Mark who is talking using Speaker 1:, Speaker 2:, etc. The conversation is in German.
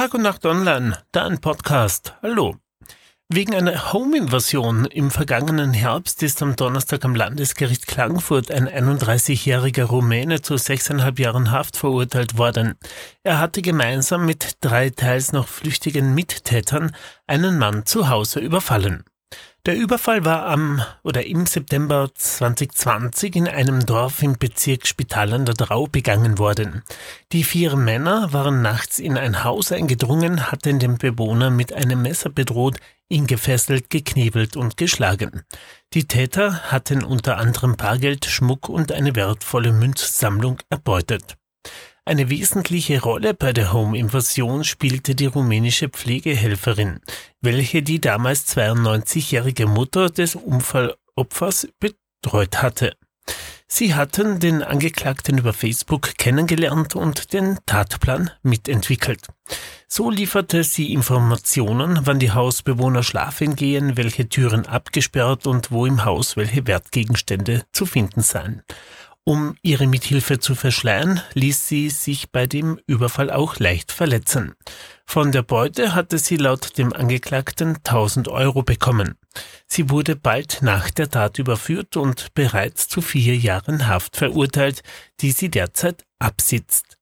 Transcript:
Speaker 1: Tag und Nacht Online, da ein Podcast. Hallo. Wegen einer Home-Invasion im vergangenen Herbst ist am Donnerstag am Landesgericht Klagenfurt ein 31-jähriger Rumäne zu sechseinhalb Jahren Haft verurteilt worden. Er hatte gemeinsam mit drei teils noch flüchtigen Mittätern einen Mann zu Hause überfallen. Der Überfall war am oder im September 2020 in einem Dorf im Bezirk Spital an der Drau begangen worden. Die vier Männer waren nachts in ein Haus eingedrungen, hatten den Bewohner mit einem Messer bedroht, ihn gefesselt, geknebelt und geschlagen. Die Täter hatten unter anderem Bargeld, Schmuck und eine wertvolle Münzsammlung erbeutet. Eine wesentliche Rolle bei der Home-Invasion spielte die rumänische Pflegehelferin, welche die damals 92-jährige Mutter des Unfallopfers betreut hatte. Sie hatten den Angeklagten über Facebook kennengelernt und den Tatplan mitentwickelt. So lieferte sie Informationen, wann die Hausbewohner schlafen gehen, welche Türen abgesperrt und wo im Haus welche Wertgegenstände zu finden seien. Um ihre Mithilfe zu verschleiern, ließ sie sich bei dem Überfall auch leicht verletzen. Von der Beute hatte sie laut dem Angeklagten 1000 Euro bekommen. Sie wurde bald nach der Tat überführt und bereits zu vier Jahren Haft verurteilt, die sie derzeit absitzt.